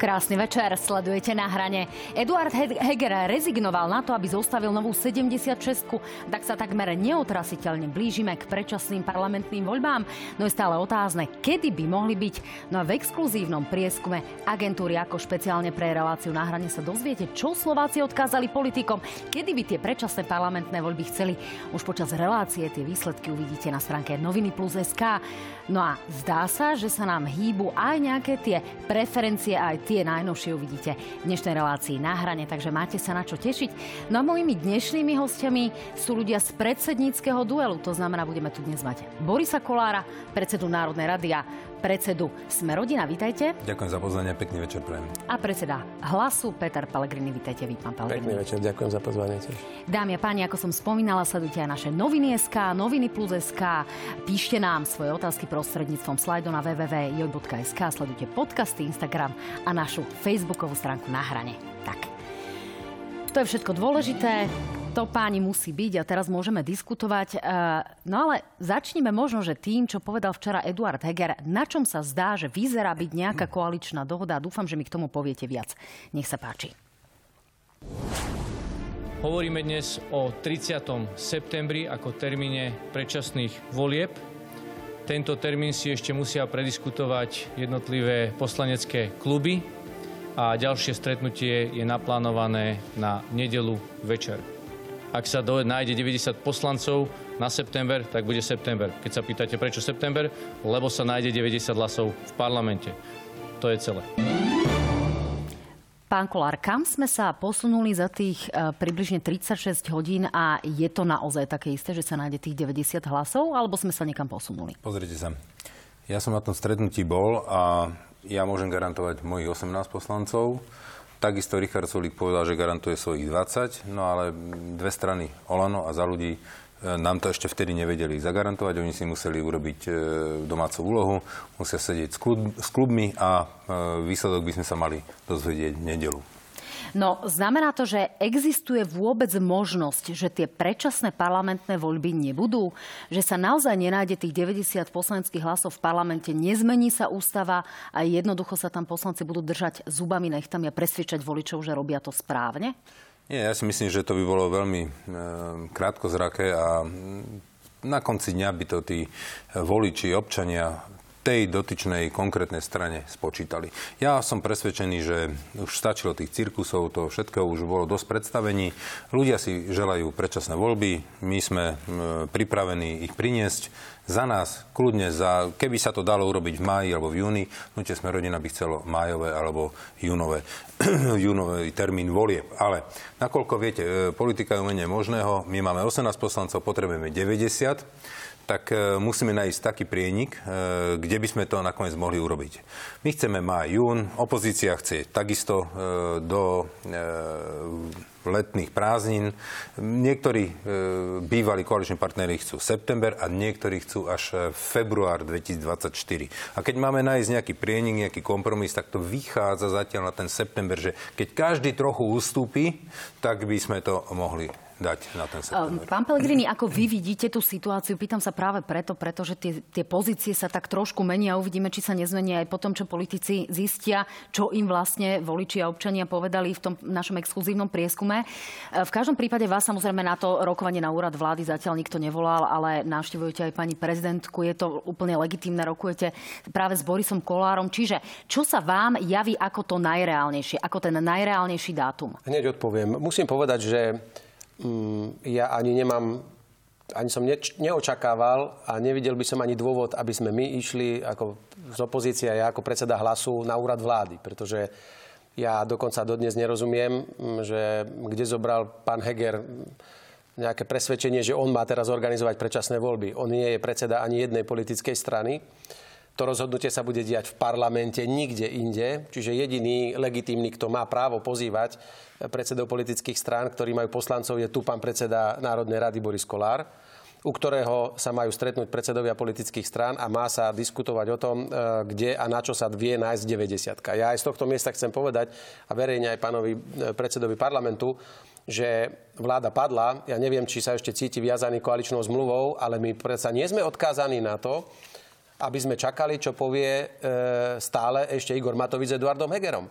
Krásny večer, sledujete na hrane. Eduard Heger rezignoval na to, aby zostavil novú 76 tak sa takmer neotrasiteľne blížime k predčasným parlamentným voľbám. No je stále otázne, kedy by mohli byť. No a v exkluzívnom prieskume agentúry ako špeciálne pre reláciu na hrane sa dozviete, čo Slováci odkázali politikom, kedy by tie predčasné parlamentné voľby chceli. Už počas relácie tie výsledky uvidíte na stránke noviny plus SK. No a zdá sa, že sa nám hýbu aj nejaké tie preferencie, aj tie najnovšie uvidíte v dnešnej relácii na hrane, takže máte sa na čo tešiť. No a mojimi dnešnými hostiami sú ľudia z predsedníckého duelu, to znamená, budeme tu dnes mať Borisa Kolára, predsedu Národnej rady a predsedu Sme rodina, vítajte. Ďakujem za pozvanie, pekný večer prajem. A predseda Hlasu Peter Pellegrini, vítajte vy, pán Pellegrini. Pekný večer, ďakujem za pozvanie tiež. Dámy a páni, ako som spomínala, sledujte aj naše noviny SK, noviny plus SK. Píšte nám svoje otázky prostredníctvom slajdu na www.joj.sk, sledujte podcasty, Instagram a našu facebookovú stránku na hrane. Tak. To je všetko dôležité to páni musí byť a teraz môžeme diskutovať. E, no ale začneme možno, že tým, čo povedal včera Eduard Heger, na čom sa zdá, že vyzerá byť nejaká koaličná dohoda. Dúfam, že mi k tomu poviete viac. Nech sa páči. Hovoríme dnes o 30. septembri ako termíne predčasných volieb. Tento termín si ešte musia prediskutovať jednotlivé poslanecké kluby a ďalšie stretnutie je naplánované na nedelu večer. Ak sa do, nájde 90 poslancov na september, tak bude september. Keď sa pýtate, prečo september, lebo sa nájde 90 hlasov v parlamente. To je celé. Pán Kolár, kam sme sa posunuli za tých uh, približne 36 hodín a je to naozaj také isté, že sa nájde tých 90 hlasov, alebo sme sa niekam posunuli? Pozrite sa. Ja som na tom stretnutí bol a ja môžem garantovať mojich 18 poslancov. Takisto Richard Solík povedal, že garantuje svojich 20, no ale dve strany, Olano a za ľudí, e, nám to ešte vtedy nevedeli zagarantovať. Oni si museli urobiť e, domácu úlohu, musia sedieť s klubmi a e, výsledok by sme sa mali dozvedieť nedelu. No, znamená to, že existuje vôbec možnosť, že tie predčasné parlamentné voľby nebudú? Že sa naozaj nenájde tých 90 poslaneckých hlasov v parlamente, nezmení sa ústava a jednoducho sa tam poslanci budú držať zubami nechtami a presviečať voličov, že robia to správne? Nie, ja si myslím, že to by bolo veľmi e, krátkozraké a na konci dňa by to tí voliči, občania tej dotyčnej konkrétnej strane spočítali. Ja som presvedčený, že už stačilo tých cirkusov, to všetko už bolo dosť predstavení. Ľudia si želajú predčasné voľby, my sme pripravení ich priniesť za nás, kľudne, za, keby sa to dalo urobiť v máji alebo v júni, no sme rodina by chcelo májové alebo júnové, júnový termín volieb. Ale nakoľko viete, e, politika je umenie možného, my máme 18 poslancov, potrebujeme 90 tak e, musíme nájsť taký prienik, e, kde by sme to nakoniec mohli urobiť. My chceme maj, jún, opozícia chce takisto e, do letných prázdnin. Niektorí bývalí koaliční partnery chcú september a niektorí chcú až február 2024. A keď máme nájsť nejaký prienik, nejaký kompromis, tak to vychádza zatiaľ na ten september, že keď každý trochu ustúpi, tak by sme to mohli dať na ten september. Pán Pellegrini, ako vy vidíte tú situáciu? Pýtam sa práve preto, pretože tie, tie pozície sa tak trošku menia. Uvidíme, či sa nezmenia aj po tom, čo politici zistia, čo im vlastne voliči a občania povedali v tom našom exkluzívnom prieskume. V každom prípade vás samozrejme na to rokovanie na úrad vlády zatiaľ nikto nevolal, ale navštevujete aj pani prezidentku. Je to úplne legitímne, rokujete práve s Borisom Kolárom. Čiže čo sa vám javí ako to najreálnejšie, ako ten najreálnejší dátum? Hneď odpoviem. Musím povedať, že Mm, ja ani nemám ani som neč- neočakával a nevidel by som ani dôvod, aby sme my išli ako z opozície, ja ako predseda hlasu na úrad vlády, pretože ja dokonca dodnes nerozumiem, mm, že kde zobral pán Heger nejaké presvedčenie, že on má teraz organizovať predčasné voľby. On nie je predseda ani jednej politickej strany. To rozhodnutie sa bude diať v parlamente, nikde inde. Čiže jediný legitímny, kto má právo pozývať predsedov politických strán, ktorí majú poslancov, je tu pán predseda Národnej rady Boris Kolár u ktorého sa majú stretnúť predsedovia politických strán a má sa diskutovať o tom, e, kde a na čo sa vie nájsť 90. Ja aj z tohto miesta chcem povedať a verejne aj pánovi e, predsedovi parlamentu, že vláda padla. Ja neviem, či sa ešte cíti viazaný koaličnou zmluvou, ale my predsa nie sme odkázaní na to, aby sme čakali, čo povie e, stále ešte Igor Matovič s Eduardom Hegerom.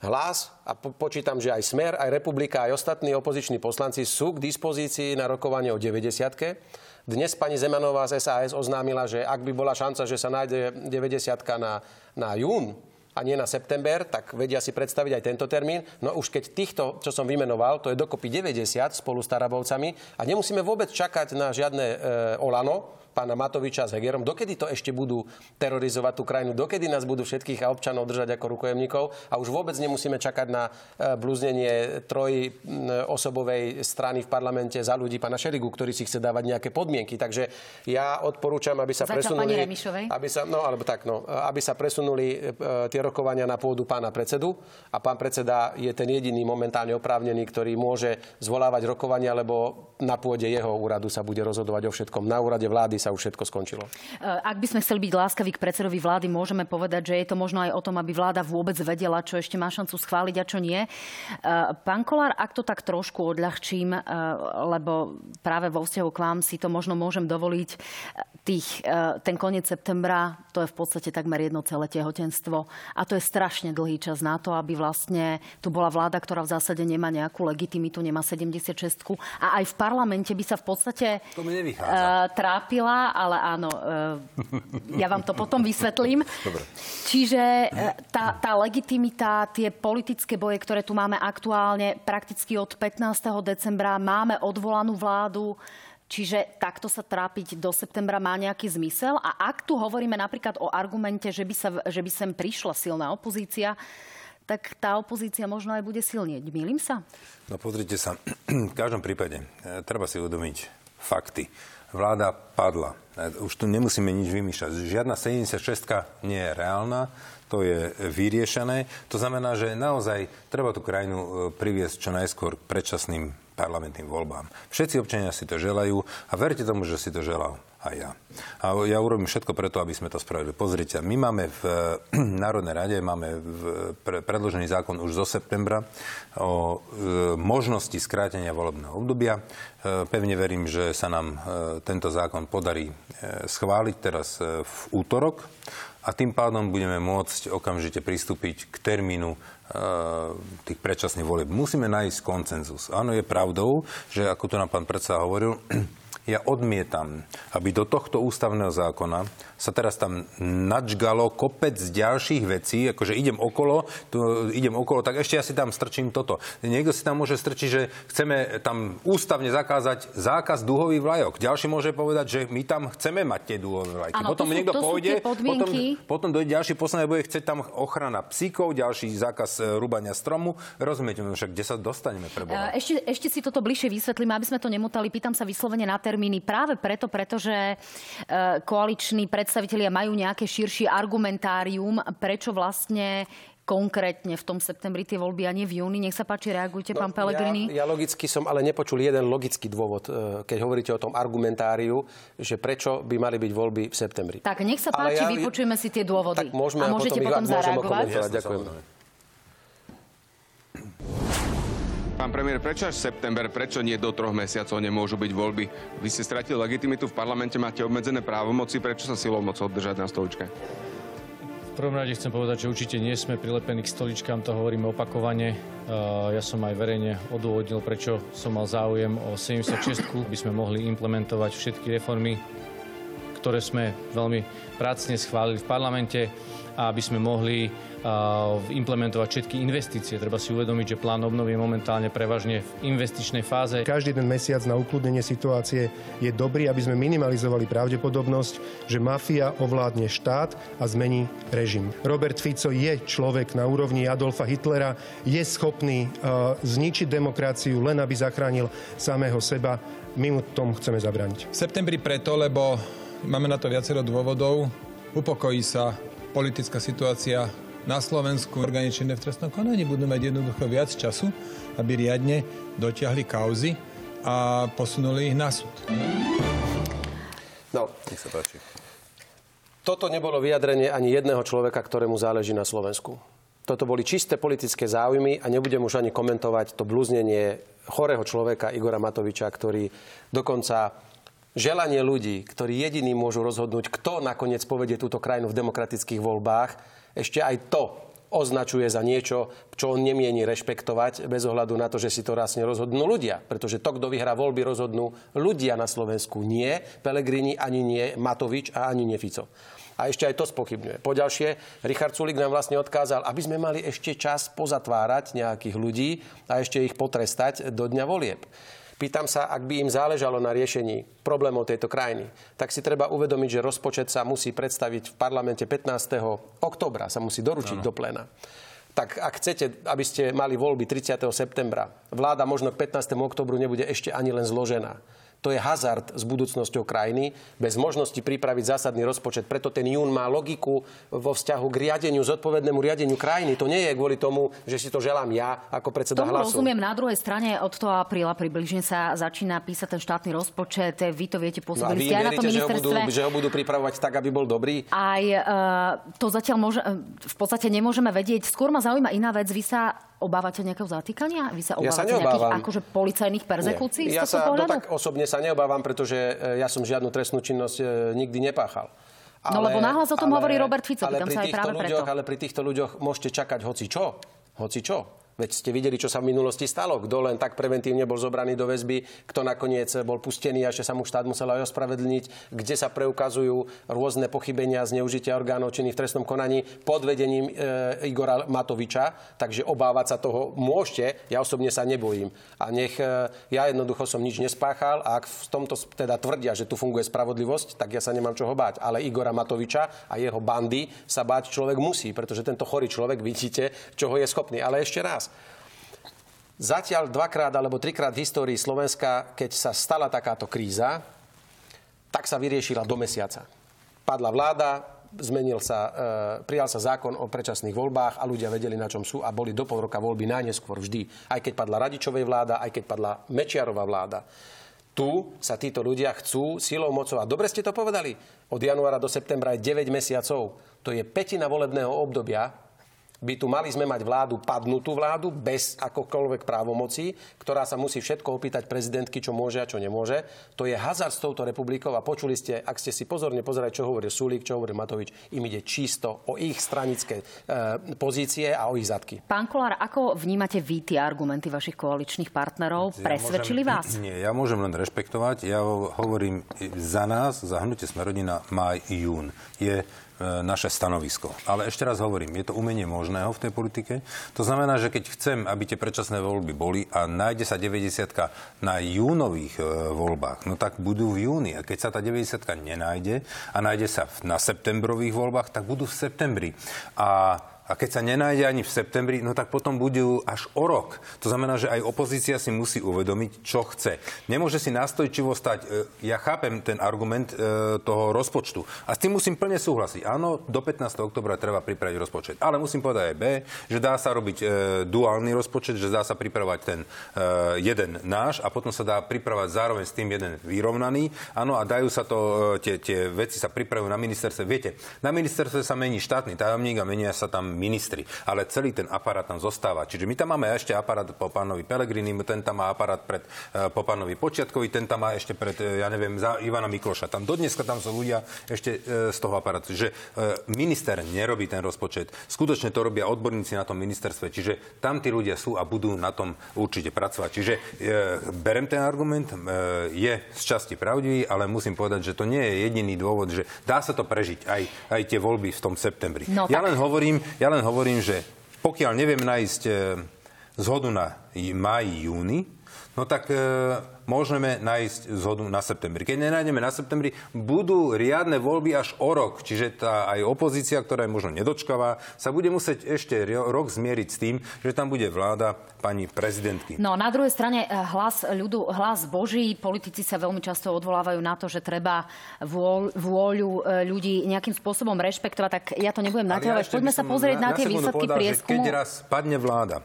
Hlas a po- počítam, že aj Smer, aj Republika, aj ostatní opoziční poslanci sú k dispozícii na rokovanie o 90 dnes pani Zemanová z SAS oznámila, že ak by bola šanca, že sa nájde 90 na, na jún, a nie na september, tak vedia si predstaviť aj tento termín. No už keď týchto, čo som vymenoval, to je dokopy 90 spolu s Tarabovcami a nemusíme vôbec čakať na žiadne e, Olano, pána Matoviča s Hegerom, dokedy to ešte budú terorizovať tú krajinu, dokedy nás budú všetkých a občanov držať ako rukojemníkov? A už vôbec nemusíme čakať na e, blúznenie trojosobovej strany v parlamente za ľudí pána Šeligu, ktorý si chce dávať nejaké podmienky. Takže ja odporúčam, aby sa Zatiaľ presunuli... Aby sa, no, alebo tak, no, aby sa presunuli e, tie rokovania na pôdu pána predsedu. A pán predseda je ten jediný momentálne oprávnený, ktorý môže zvolávať rokovania, lebo na pôde jeho úradu sa bude rozhodovať o všetkom. Na úrade vlády sa už všetko skončilo. Eh, Ak by sme chceli byť láskaví k predsedovi vlády, môžeme povedať, že je to možno aj o tom, aby vláda vôbec vedela, čo ešte má šancu schváliť a čo nie. Eh, Pán Kolár, ak to tak trošku odľahčím, eh, lebo práve vo vzťahu k vám si to možno môžem dovoliť, tých, ten koniec septembra, to je v podstate takmer jedno celé tehotenstvo a to je strašne dlhý čas na to, aby vlastne tu bola vláda, ktorá v zásade nemá nejakú legitimitu, nemá 76 a aj v parlamente by sa v podstate To mi nevychádza. eh, trápila, ale áno, eh, ja vám to potom vysvetlím. Dobre. Čiže eh, tá, tá legitimita, tie politické boje, ktoré tu máme aktuálne, prakticky od 15. decembra máme odvolanú vládu, Čiže takto sa trápiť do septembra má nejaký zmysel. A ak tu hovoríme napríklad o argumente, že by, sa, že by sem prišla silná opozícia, tak tá opozícia možno aj bude silnieť. Mýlim sa? No pozrite sa, v každom prípade e, treba si uvedomiť fakty. Vláda padla. E, Už tu nemusíme nič vymýšľať. Žiadna 76 nie je reálna, to je vyriešené. To znamená, že naozaj treba tú krajinu e, priviesť čo najskôr k predčasným parlamentným voľbám. Všetci občania si to želajú a verte tomu, že si to želal aj ja. A ja urobím všetko preto, aby sme to spravili. Pozrite, my máme v Národnej rade máme v, pre, predložený zákon už zo septembra o e, možnosti skrátenia volebného obdobia. E, pevne verím, že sa nám e, tento zákon podarí schváliť teraz v útorok a tým pádom budeme môcť okamžite pristúpiť k termínu tých predčasných volieb. Musíme nájsť koncenzus. Áno, je pravdou, že ako to nám pán predseda hovoril, ja odmietam, aby do tohto ústavného zákona sa teraz tam načgalo kopec ďalších vecí, akože idem okolo, tu, idem okolo, tak ešte ja si tam strčím toto. Niekto si tam môže strčiť, že chceme tam ústavne zakázať zákaz duhových vlajok. Ďalší môže povedať, že my tam chceme mať tie duhové vlajky. Áno, potom to sú- niekto pôjde, potom, potom dojde ďalší poslanec, bude chcieť tam ochrana psíkov, ďalší zákaz e, rúbania stromu. Rozumiete, no však kde sa dostaneme pre Boha? E, Ešte, ešte si toto bližšie vysvetlím, aby sme to nemotali. Pýtam sa vyslovene na termíny práve preto, pretože e, koaliční predstavitelia majú nejaké širšie argumentárium, prečo vlastne konkrétne v tom septembri tie voľby a nie v júni. Nech sa páči, reagujte, pán Pelegrini. No, Ja, ja logicky som ale nepočul jeden logický dôvod, e, keď hovoríte o tom argumentáriu, že prečo by mali byť voľby v septembri. Tak, nech sa Ale páči, ja- vypočujeme si tie dôvody. Tak môžeme a môžete potom, potom, ich- zareagovať. Jasne, ďakujem. samozrejme. Pán premiér, prečo až september, prečo nie do troch mesiacov nemôžu byť voľby? Vy ste stratili legitimitu v parlamente, máte obmedzené právomoci, prečo sa silou mocou držať na stoličke? V prvom rade chcem povedať, že určite nie sme prilepení k stoličkám, to hovoríme opakovane. Ja som aj verejne odôvodnil, prečo som mal záujem o 76, by sme mohli implementovať všetky reformy, ktoré sme veľmi prácne schválili v parlamente a aby sme mohli uh, implementovať všetky investície. Treba si uvedomiť, že plán obnovy je momentálne prevažne v investičnej fáze. Každý ten mesiac na ukludnenie situácie je dobrý, aby sme minimalizovali pravdepodobnosť, že mafia ovládne štát a zmení režim. Robert Fico je človek na úrovni Adolfa Hitlera, je schopný uh, zničiť demokraciu len aby zachránil samého seba. My mu tomu chceme zabrániť. V septembri preto, lebo máme na to viacero dôvodov. Upokojí sa politická situácia na Slovensku. Orgány činné v trestnom konaní budú mať jednoducho viac času, aby riadne dotiahli kauzy a posunuli ich na súd. No, Nech sa páči. toto nebolo vyjadrenie ani jedného človeka, ktorému záleží na Slovensku. Toto boli čisté politické záujmy a nebudem už ani komentovať to blúznenie chorého človeka Igora Matoviča, ktorý dokonca želanie ľudí, ktorí jediní môžu rozhodnúť, kto nakoniec povedie túto krajinu v demokratických voľbách, ešte aj to označuje za niečo, čo on nemieni rešpektovať bez ohľadu na to, že si to rasne rozhodnú ľudia. Pretože to, kto vyhrá voľby, rozhodnú ľudia na Slovensku. Nie Pelegrini, ani nie Matovič a ani nie Fico. A ešte aj to spochybňuje. Poďalšie, Richard Sulik nám vlastne odkázal, aby sme mali ešte čas pozatvárať nejakých ľudí a ešte ich potrestať do dňa volieb. Pýtam sa, ak by im záležalo na riešení problémov tejto krajiny, tak si treba uvedomiť, že rozpočet sa musí predstaviť v parlamente 15. oktobra, sa musí doručiť ano. do pléna. Tak ak chcete, aby ste mali voľby 30. septembra, vláda možno k 15. oktobru nebude ešte ani len zložená to je hazard s budúcnosťou krajiny, bez možnosti pripraviť zásadný rozpočet. Preto ten jún má logiku vo vzťahu k riadeniu, zodpovednému riadeniu krajiny. To nie je kvôli tomu, že si to želám ja ako predseda Tomu hlasu. rozumiem. Na druhej strane od toho apríla približne sa začína písať ten štátny rozpočet. Vy to viete, pôsobili no ste aj na tom ministerstve. Že ho, budú, že ho budú pripravovať tak, aby bol dobrý? Aj uh, to zatiaľ môže, v podstate nemôžeme vedieť. Skôr ma zaujíma iná vec. Vy sa obávate nejakého zatýkania? Vy sa obávate ja sa nejakých akože policajných perzekúcií? Ja sa no tak osobne sa neobávam, pretože e, ja som žiadnu trestnú činnosť e, nikdy nepáchal. Ale, no lebo nahlas o tom ale, hovorí Robert Fico, ale pri sa aj práve ľuďoch, preto. Ale pri týchto ľuďoch môžete čakať hoci čo. Hoci čo. Veď ste videli, čo sa v minulosti stalo. Kto len tak preventívne bol zobraný do väzby, kto nakoniec bol pustený a ešte sa mu štát musel aj ospravedlniť, kde sa preukazujú rôzne pochybenia, zneužitia orgánov činných v trestnom konaní pod vedením e, Igora Matoviča. Takže obávať sa toho môžete, ja osobne sa nebojím. A nech e, ja jednoducho som nič nespáchal a ak v tomto teda tvrdia, že tu funguje spravodlivosť, tak ja sa nemám čoho báť. Ale Igora Matoviča a jeho bandy sa báť človek musí, pretože tento chorý človek vidíte, čoho je schopný. Ale ešte raz, Zatiaľ dvakrát alebo trikrát v histórii Slovenska, keď sa stala takáto kríza, tak sa vyriešila do mesiaca. Padla vláda, zmenil sa, e, prijal sa zákon o predčasných voľbách a ľudia vedeli, na čom sú a boli do pol roka voľby najneskôr vždy. Aj keď padla Radičovej vláda, aj keď padla Mečiarová vláda. Tu sa títo ľudia chcú silou mocou. A dobre ste to povedali. Od januára do septembra je 9 mesiacov. To je petina volebného obdobia by tu mali sme mať vládu, padnutú vládu, bez akokoľvek právomocí, ktorá sa musí všetko opýtať prezidentky, čo môže a čo nemôže. To je hazard s touto republikou a počuli ste, ak ste si pozorne pozerali, čo hovorí Sulík, čo hovorí Matovič, im ide čisto o ich stranické e, pozície a o ich zadky. Pán Kolár, ako vnímate vy tie argumenty vašich koaličných partnerov? Ja Presvedčili môžem, vás? Nie, ja môžem len rešpektovať. Ja hovorím za nás, za hnutie Smerodina, maj, jún. Je naše stanovisko. Ale ešte raz hovorím, je to umenie možného v tej politike. To znamená, že keď chcem, aby tie predčasné voľby boli a nájde sa 90 na júnových e, voľbách, no tak budú v júni. A keď sa tá 90 nenájde a nájde sa na septembrových voľbách, tak budú v septembri. A a keď sa nenájde ani v septembri, no tak potom budú až o rok. To znamená, že aj opozícia si musí uvedomiť, čo chce. Nemôže si nástojčivo stať. E, ja chápem ten argument e, toho rozpočtu. A s tým musím plne súhlasiť. Áno, do 15. oktobra treba pripraviť rozpočet. Ale musím povedať aj B, že dá sa robiť e, duálny rozpočet, že dá sa pripravať ten jeden náš a potom sa dá pripravať zároveň s tým jeden vyrovnaný. Áno, a dajú sa to, tie, tie veci sa pripravujú na ministerstve. Viete, na ministerstve sa mení štátny tajomník a menia sa tam ministri. Ale celý ten aparát tam zostáva. Čiže my tam máme ešte aparát po pánovi Pelegrini, ten tam má aparát pred, uh, po pánovi Počiatkovi, ten tam má ešte pred, uh, ja neviem, za Ivana Mikloša. Tam dodneska tam sú ľudia ešte uh, z toho aparátu. Že minister nerobí ten rozpočet. Skutočne to robia odborníci na tom ministerstve. Čiže tam tí ľudia sú a budú na tom určite pracovať. Čiže berem ten argument, je z časti pravdivý, ale musím povedať, že to nie je jediný dôvod, že dá sa to prežiť aj, aj tie voľby v tom septembri. No, ja tak... len hovorím, ja len hovorím, že pokiaľ neviem nájsť e, zhodu na máji, júni, no tak e, môžeme nájsť zhodu na septembri. Keď nenájdeme na septembri, budú riadne voľby až o rok. Čiže tá aj opozícia, ktorá je možno nedočkavá, sa bude musieť ešte rok zmieriť s tým, že tam bude vláda pani prezidentky. No na druhej strane eh, hlas ľudu, hlas Boží, politici sa veľmi často odvolávajú na to, že treba vôľ, vôľu eh, ľudí nejakým spôsobom rešpektovať, tak ja to nebudem naťahovať. Ja Poďme sa pozrieť na, na tie výsledky prieskumu. Keď raz padne vláda,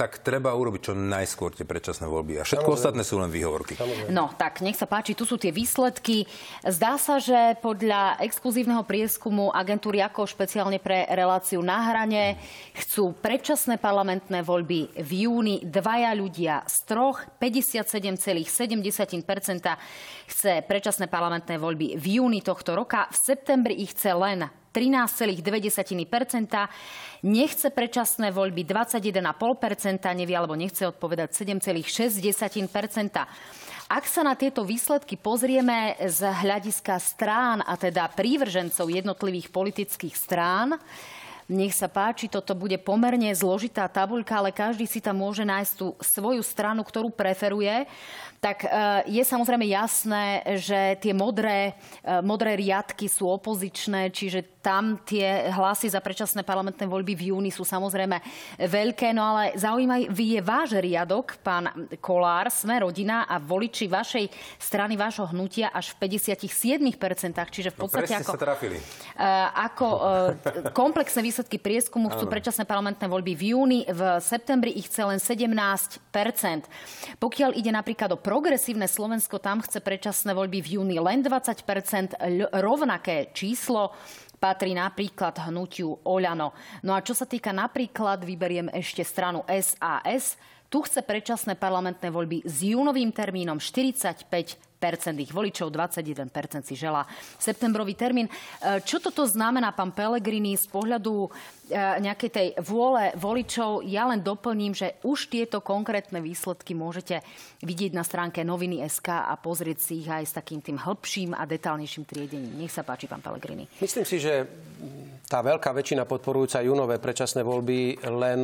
tak treba urobiť čo najskôr tie predčasné voľby. A všetko Samozrejme. ostatné sú len výhovorky. Samozrejme. No, tak nech sa páči, tu sú tie výsledky. Zdá sa, že podľa exkluzívneho prieskumu agentúry ako špeciálne pre reláciu na hrane chcú predčasné parlamentné voľby v júni dvaja ľudia z troch, 57,7% chce predčasné parlamentné voľby v júni tohto roka. V septembri ich chce len 13,2%, nechce predčasné voľby 21,5%, nevie alebo nechce odpovedať 7,6%. Ak sa na tieto výsledky pozrieme z hľadiska strán, a teda prívržencov jednotlivých politických strán, nech sa páči, toto bude pomerne zložitá tabuľka, ale každý si tam môže nájsť tú svoju stranu, ktorú preferuje. Tak e, je samozrejme jasné, že tie modré, e, modré riadky sú opozičné, čiže tam tie hlasy za predčasné parlamentné voľby v júni sú samozrejme veľké, no ale zaujímavý je váš riadok, pán Kolár, sme rodina a voliči vašej strany, vášho hnutia až v 57%, čiže v no, podstate no, ako, sa trafili. ako komplexné výsledky prieskumu chcú predčasné parlamentné voľby v júni, v septembri ich chce len 17%. Pokiaľ ide napríklad o progresívne Slovensko tam chce predčasné voľby v júni len 20% rovnaké číslo patrí napríklad hnutiu Oľano. No a čo sa týka napríklad, vyberiem ešte stranu SAS, tu chce predčasné parlamentné voľby s júnovým termínom 45 ich voličov, 21 si želá septembrový termín. E, čo toto znamená, pán Pelegrini, z pohľadu e, nejakej tej vôle voličov? Ja len doplním, že už tieto konkrétne výsledky môžete vidieť na stránke noviny SK a pozrieť si ich aj s takým tým hĺbším a detálnejším triedením. Nech sa páči, pán Pelegrini. Myslím si, že tá veľká väčšina podporujúca junové predčasné voľby len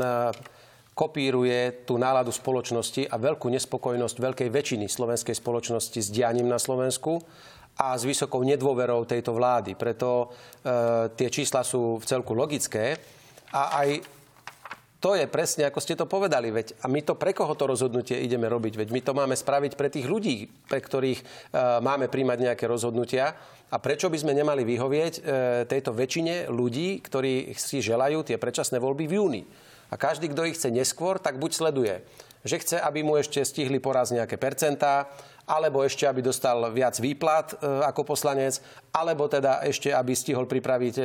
kopíruje tú náladu spoločnosti a veľkú nespokojnosť veľkej väčšiny slovenskej spoločnosti s dianím na Slovensku a s vysokou nedôverou tejto vlády. Preto e, tie čísla sú v celku logické a aj to je presne, ako ste to povedali. Veď, a my to pre koho to rozhodnutie ideme robiť? Veď my to máme spraviť pre tých ľudí, pre ktorých e, máme príjmať nejaké rozhodnutia. A prečo by sme nemali vyhovieť e, tejto väčšine ľudí, ktorí si želajú tie predčasné voľby v júni? A každý, kto ich chce neskôr, tak buď sleduje, že chce, aby mu ešte stihli poraz nejaké percentá, alebo ešte, aby dostal viac výplat e, ako poslanec, alebo teda ešte, aby stihol pripraviť e,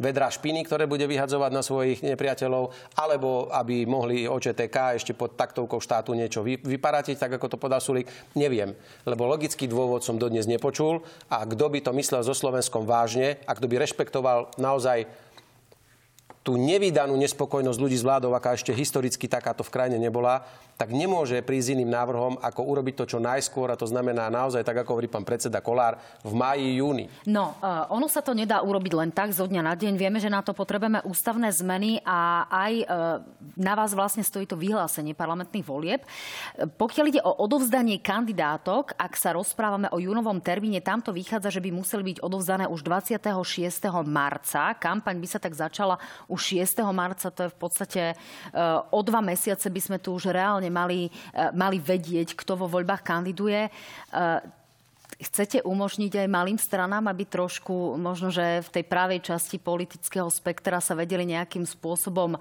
vedra špiny, ktoré bude vyhadzovať na svojich nepriateľov, alebo aby mohli OČTK ešte pod taktovkou štátu niečo vy, vyparatiť, tak ako to podal Sulik. Neviem, lebo logický dôvod som dodnes nepočul a kto by to myslel so Slovenskom vážne a kto by rešpektoval naozaj tú nevydanú nespokojnosť ľudí s vládou, aká ešte historicky takáto v krajine nebola, tak nemôže prísť iným návrhom, ako urobiť to čo najskôr, a to znamená naozaj, tak ako hovorí pán predseda Kolár, v máji, júni. No, uh, ono sa to nedá urobiť len tak zo dňa na deň. Vieme, že na to potrebujeme ústavné zmeny a aj uh, na vás vlastne stojí to vyhlásenie parlamentných volieb. Pokiaľ ide o odovzdanie kandidátok, ak sa rozprávame o júnovom termíne, tam to vychádza, že by museli byť odovzdané už 26. marca. Kampaň by sa tak začala už 6. marca, to je v podstate uh, o dva mesiace by sme tu už reálne minimálne mali, e, mali vedieť, kto vo voľbách kandiduje. E, chcete umožniť aj malým stranám, aby trošku možno, že v tej pravej časti politického spektra sa vedeli nejakým spôsobom e,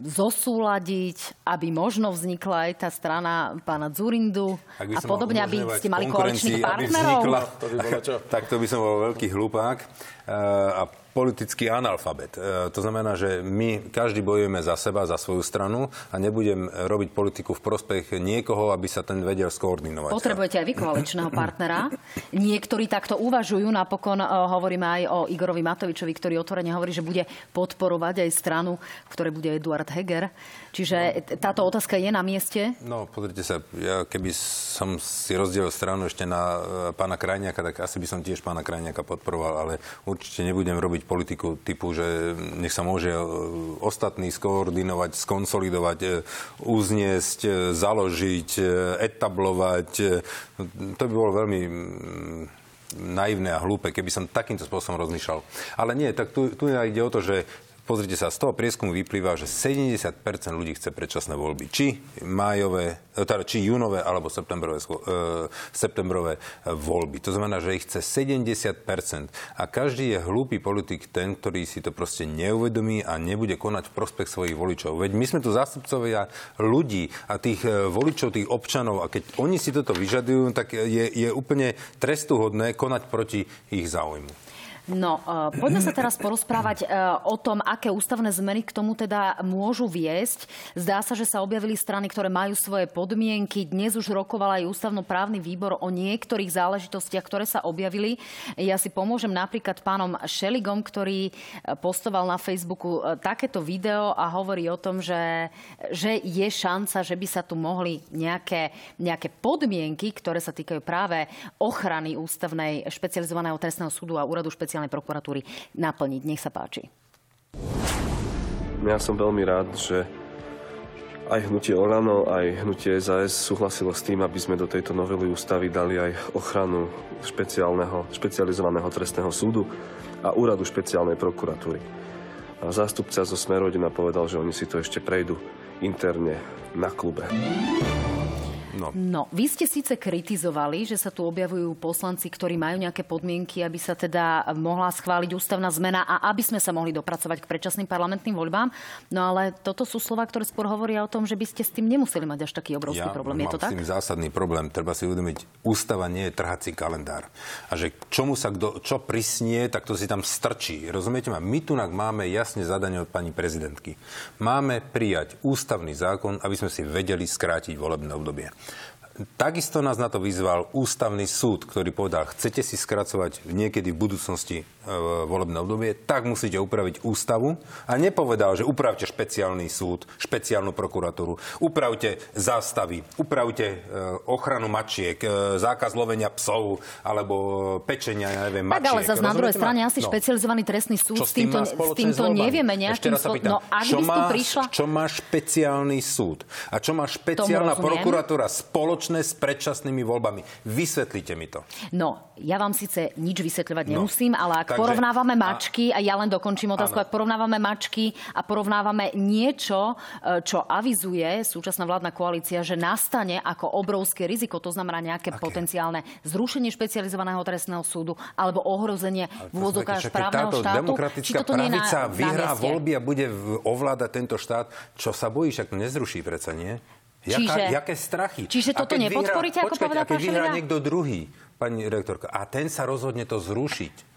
zosúľadiť, aby možno vznikla aj tá strana pána Zurindu a podobne, aby ste mali koaličných partnerov? Vznikla, to by bolo čo? tak to by som bol veľký hlupák. A politický analfabet. E, to znamená, že my každý bojujeme za seba, za svoju stranu a nebudem robiť politiku v prospech niekoho, aby sa ten vedel skoordinovať. Potrebujete aj vy koaličného partnera. Niektorí takto uvažujú. Napokon uh, hovoríme aj o Igorovi Matovičovi, ktorý otvorene hovorí, že bude podporovať aj stranu, v ktorej bude Eduard Heger. Čiže no. táto otázka je na mieste? No, pozrite sa, ja keby som si rozdielil stranu ešte na uh, pána Krajniaka, tak asi by som tiež pána Krajniaka podporoval, ale určite nebudem robiť politiku typu, že nech sa môže e, ostatní skoordinovať, skonsolidovať, e, uzniesť, e, založiť, etablovať. To by bolo veľmi mm, naivné a hlúpe, keby som takýmto spôsobom rozmýšľal. Ale nie, tak tu, tu ide o to, že Pozrite sa, z toho prieskumu vyplýva, že 70% ľudí chce predčasné voľby. Či májové, teda či júnové alebo septembrové, e, septembrové voľby. To znamená, že ich chce 70%. A každý je hlúpy politik ten, ktorý si to proste neuvedomí a nebude konať v prospech svojich voličov. Veď my sme tu zástupcovia ľudí a tých e, voličov, tých občanov a keď oni si toto vyžadujú, tak je, je úplne trestuhodné konať proti ich záujmu. No, uh, poďme sa teraz porozprávať uh, o tom, aké ústavné zmeny k tomu teda môžu viesť. Zdá sa, že sa objavili strany, ktoré majú svoje podmienky. Dnes už rokoval aj ústavnoprávny výbor o niektorých záležitostiach, ktoré sa objavili. Ja si pomôžem napríklad pánom Šeligom, ktorý postoval na Facebooku takéto video a hovorí o tom, že, že je šanca, že by sa tu mohli nejaké, nejaké podmienky, ktoré sa týkajú práve ochrany ústavnej špecializovaného trestného súdu a úradu špeciálnej prokuratúry naplniť. Nech sa páči. Ja som veľmi rád, že aj hnutie Olano, aj hnutie SAS súhlasilo s tým, aby sme do tejto novely ústavy dali aj ochranu špeciálneho, špecializovaného trestného súdu a úradu špeciálnej prokuratúry. A zástupca zo Smerodina povedal, že oni si to ešte prejdú interne na klube. No. no, vy ste síce kritizovali, že sa tu objavujú poslanci, ktorí majú nejaké podmienky, aby sa teda mohla schváliť ústavná zmena a aby sme sa mohli dopracovať k predčasným parlamentným voľbám. No ale toto sú slova, ktoré skôr hovoria o tom, že by ste s tým nemuseli mať až taký obrovský ja problém. Je to tak? s tým zásadný problém. Treba si uvedomiť, ústava nie je trhací kalendár. A že čomu sa kdo, čo prisnie, tak to si tam strčí. Rozumiete ma? My tu máme jasne zadanie od pani prezidentky. Máme prijať ústavný zákon, aby sme si vedeli skrátiť volebné obdobie. Takisto nás na to vyzval ústavný súd, ktorý povedal, chcete si skracovať niekedy v budúcnosti volebné obdobie, tak musíte upraviť ústavu. A nepovedal, že upravte špeciálny súd, špeciálnu prokuratúru, upravte zástavy, upravte e, ochranu mačiek, e, zákaz lovenia psov alebo pečenia, ja neviem, mačiek. Tak ale zase na druhej strane asi no. špecializovaný trestný súd s týmto, s týmto nevieme nejakým spôsobom. No, ak čo, má, prišla... čo má špeciálny súd a čo má špeciálna prokuratúra spoločné s predčasnými voľbami. Vysvetlite mi to. No, ja vám síce nič vysvetľovať no. nemusím, ale ak Takže, porovnávame mačky, a ja len dokončím otázku, áno. ak porovnávame mačky a porovnávame niečo, e, čo avizuje súčasná vládna koalícia, že nastane ako obrovské riziko, to znamená nejaké okay. potenciálne zrušenie špecializovaného trestného súdu alebo ohrozenie v úvodzovkách právneho táto štátu. demokratická či pravica na, vyhrá na voľby a bude ovládať tento štát, čo sa bojí, však nezruší predsa, nie? Jaká, čiže, jaké strachy? Čiže toto nepodporíte, vyhrá, ako počkajte, povedal pán vyhrá niekto druhý, pani rektorka, a ten sa rozhodne to zrušiť.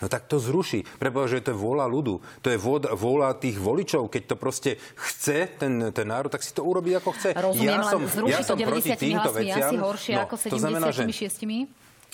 No tak to zruší. Preboha, že to je vôľa ľudu. To je vôľa tých voličov. Keď to proste chce ten, ten národ, tak si to urobí ako chce. Rozumiem, ja som, zruší ja to 90 hlasmi asi horšie no, ako 76. To znamená, že,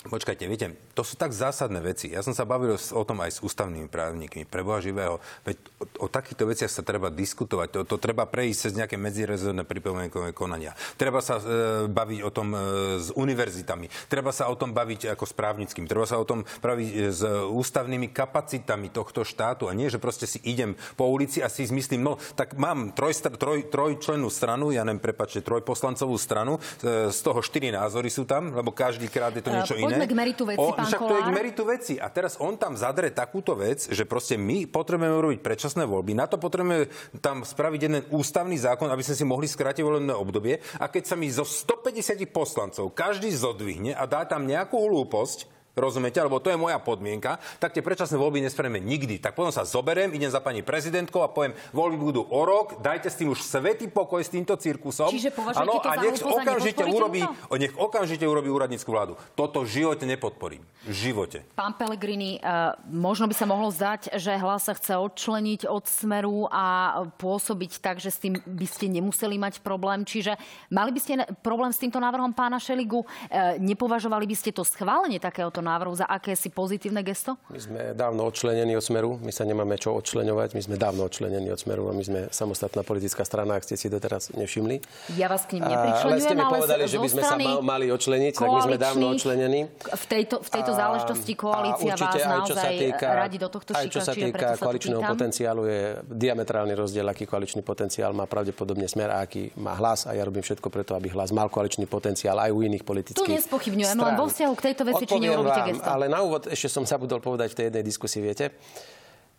Počkajte, viete, to sú tak zásadné veci. Ja som sa bavil o tom aj s ústavnými právnikmi. Preboha živého. Veď o, o takýchto veciach sa treba diskutovať. To, to treba prejsť cez nejaké medzirezorné pripomienkové konania. Treba sa e, baviť o tom e, s univerzitami. Treba sa o tom baviť ako s právnickým. Treba sa o tom baviť e, s ústavnými kapacitami tohto štátu. A nie, že proste si idem po ulici a si zmyslím, no tak mám troj, troj, trojčlennú stranu, ja neviem, prepačte, trojposlancovú stranu, e, z toho štyri názory sú tam, lebo každý krát je to niečo iné poďme k meritu veci, o, pán však Kolár. to je k meritu veci. A teraz on tam zadre takúto vec, že proste my potrebujeme urobiť predčasné voľby. Na to potrebujeme tam spraviť jeden ústavný zákon, aby sme si mohli skrátiť voľné obdobie. A keď sa mi zo 150 poslancov každý zodvihne a dá tam nejakú hlúposť, rozumiete, alebo to je moja podmienka, tak tie predčasné voľby nespravíme nikdy. Tak potom sa zoberiem, idem za pani prezidentkou a poviem, voľby budú o rok, dajte s tým už svetý pokoj s týmto cirkusom. Čiže ano, a nech okamžite urobí, nech okamžite urobí úradnícku vládu. Toto v živote nepodporím. V živote. Pán Pellegrini, uh, možno by sa mohlo zdať, že hlas sa chce odčleniť od smeru a pôsobiť tak, že s tým by ste nemuseli mať problém. Čiže mali by ste problém s týmto návrhom pána Šeligu? Uh, nepovažovali by ste to schválenie takéhoto návrhu za akési pozitívne gesto? My sme dávno odčlenení od Smeru, my sa nemáme čo odčleňovať, my sme dávno odčlenení od Smeru a my sme samostatná politická strana, ak ste si to teraz nevšimli. Ja vás k ním nepričlenujem, ale ste mi povedali, že by sme sa mali odčleniť, tak my sme dávno odčlenení. V tejto, v tejto záležitosti koalícia vás naozaj týka, radi do tohto šika, Aj čo sa týka koaličného potenciálu, je diametrálny rozdiel, aký koaličný potenciál má pravdepodobne Smer a aký má hlas a ja robím všetko preto, aby hlas mal koaličný potenciál aj u iných politických Tu nespochybňujem, len vo vzťahu k tejto veci, či neurobíte vám, ale na úvod ešte som zabudol povedať v tej jednej diskusii, viete,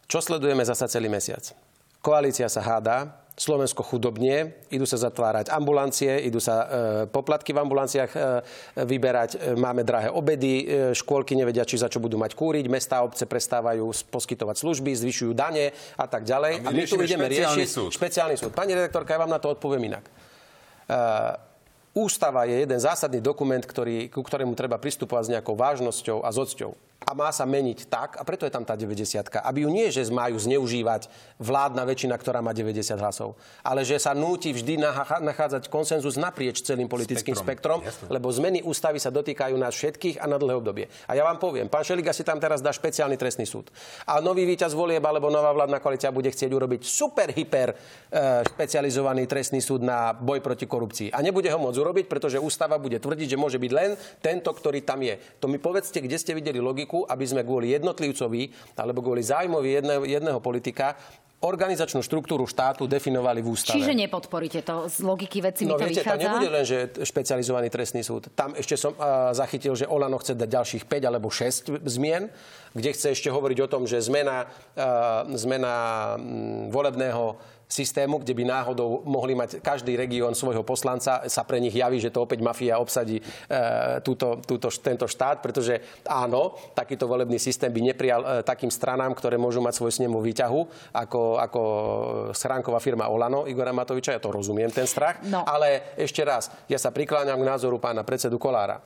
čo sledujeme zasa celý mesiac. Koalícia sa hádá, Slovensko chudobnie, idú sa zatvárať ambulancie, idú sa e, poplatky v ambulanciách e, vyberať, e, máme drahé obedy, e, škôlky nevedia, či za čo budú mať kúriť, mestá a obce prestávajú poskytovať služby, zvyšujú dane a tak ďalej. A my, a my tu ideme riešiť súd. špeciálny súd. Pani redaktorka, ja vám na to odpoviem inak. E, Ústava je jeden zásadný dokument, ktorý, ku ktorému treba pristupovať s nejakou vážnosťou a s odsťou. A má sa meniť tak, a preto je tam tá 90 aby ju nie, že majú zneužívať vládna väčšina, ktorá má 90 hlasov, ale že sa núti vždy nachádzať konsenzus naprieč celým politickým spektrom, spektrom lebo zmeny ústavy sa dotýkajú nás všetkých a na dlhé obdobie. A ja vám poviem, pán Šeliga si tam teraz dá špeciálny trestný súd. A nový víťaz volieb alebo nová vládna koalícia bude chcieť urobiť super hyper e, špecializovaný trestný súd na boj proti korupcii. A nebude ho môcť urobiť, pretože ústava bude tvrdiť, že môže byť len tento, ktorý tam je. To mi povedzte, kde ste videli logiku, aby sme kvôli jednotlivcovi alebo kvôli zájmovi jedného, jedného politika organizačnú štruktúru štátu definovali v ústave. Čiže nepodporíte to z logiky veci mi no, to viete, vychádza? to nebude len, že špecializovaný trestný súd. Tam ešte som uh, zachytil, že Olano chce dať ďalších 5 alebo 6 zmien, kde chce ešte hovoriť o tom, že zmena, uh, zmena volebného systému, kde by náhodou mohli mať každý región svojho poslanca, sa pre nich javí, že to opäť mafia obsadí e, túto, túto, tento štát, pretože áno, takýto volebný systém by neprijal e, takým stranám, ktoré môžu mať svoj snem výťahu, ako, ako schránková firma Olano Igora Matoviča, ja to rozumiem, ten strach. No. Ale ešte raz, ja sa prikláňam k názoru pána predsedu Kolára.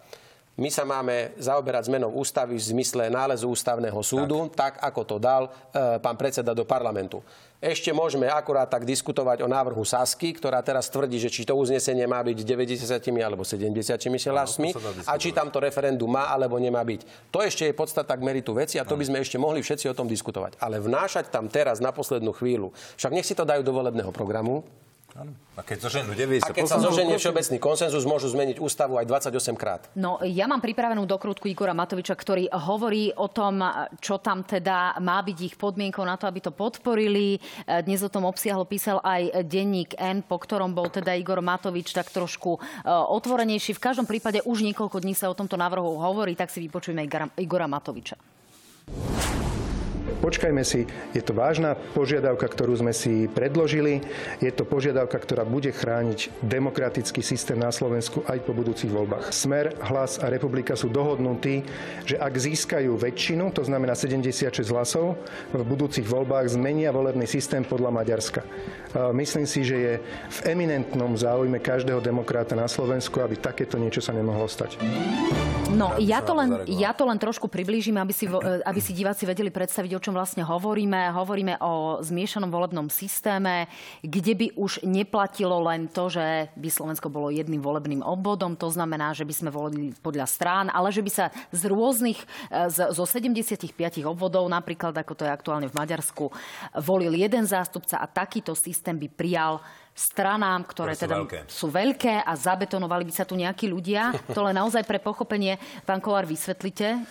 My sa máme zaoberať zmenou ústavy v zmysle nálezu ústavného súdu, tak, tak ako to dal e, pán predseda do parlamentu. Ešte môžeme akurát tak diskutovať o návrhu Sasky, ktorá teraz tvrdí, že či to uznesenie má byť 90 alebo 70 hlasmi a či tam to referendum má alebo nemá byť. To ešte je podstata k meritu veci a to by sme ešte mohli všetci o tom diskutovať. Ale vnášať tam teraz na poslednú chvíľu, však nech si to dajú do volebného programu, a keď, zoženú 90 a keď sa zoženie všeobecný konsenzus, môžu zmeniť ústavu aj 28 krát. No, ja mám pripravenú dokrutku Igora Matoviča, ktorý hovorí o tom, čo tam teda má byť ich podmienkou na to, aby to podporili. Dnes o tom obsiahlo písal aj denník N, po ktorom bol teda Igor Matovič tak trošku e, otvorenejší. V každom prípade už niekoľko dní sa o tomto návrhu hovorí, tak si vypočujeme Igora Matoviča. Počkajme si, je to vážna požiadavka, ktorú sme si predložili. Je to požiadavka, ktorá bude chrániť demokratický systém na Slovensku aj po budúcich voľbách. Smer, Hlas a Republika sú dohodnutí, že ak získajú väčšinu, to znamená 76 hlasov, v budúcich voľbách zmenia volebný systém podľa Maďarska. Myslím si, že je v eminentnom záujme každého demokrata na Slovensku, aby takéto niečo sa nemohlo stať. No, ja to len, ja to len trošku priblížim, aby si, aby si diváci vedeli predstaviť, o čom vlastne hovoríme. Hovoríme o zmiešanom volebnom systéme, kde by už neplatilo len to, že by Slovensko bolo jedným volebným obvodom. To znamená, že by sme volili podľa strán, ale že by sa z rôznych, zo 75 obvodov, napríklad ako to je aktuálne v Maďarsku, volil jeden zástupca a takýto systém by prijal stranám, ktoré, ktoré teda veľké. sú veľké a zabetonovali by sa tu nejakí ľudia. To len naozaj pre pochopenie, pán Kolár, vysvetlite,